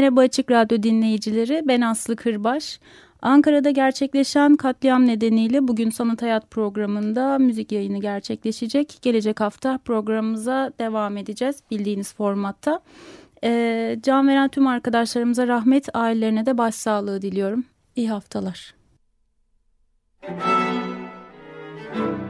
Merhaba Açık Radyo dinleyicileri, ben Aslı Kırbaş. Ankara'da gerçekleşen katliam nedeniyle bugün Sanat Hayat programında müzik yayını gerçekleşecek. Gelecek hafta programımıza devam edeceğiz bildiğiniz formatta. Ee, can veren tüm arkadaşlarımıza rahmet, ailelerine de başsağlığı diliyorum. İyi haftalar. Müzik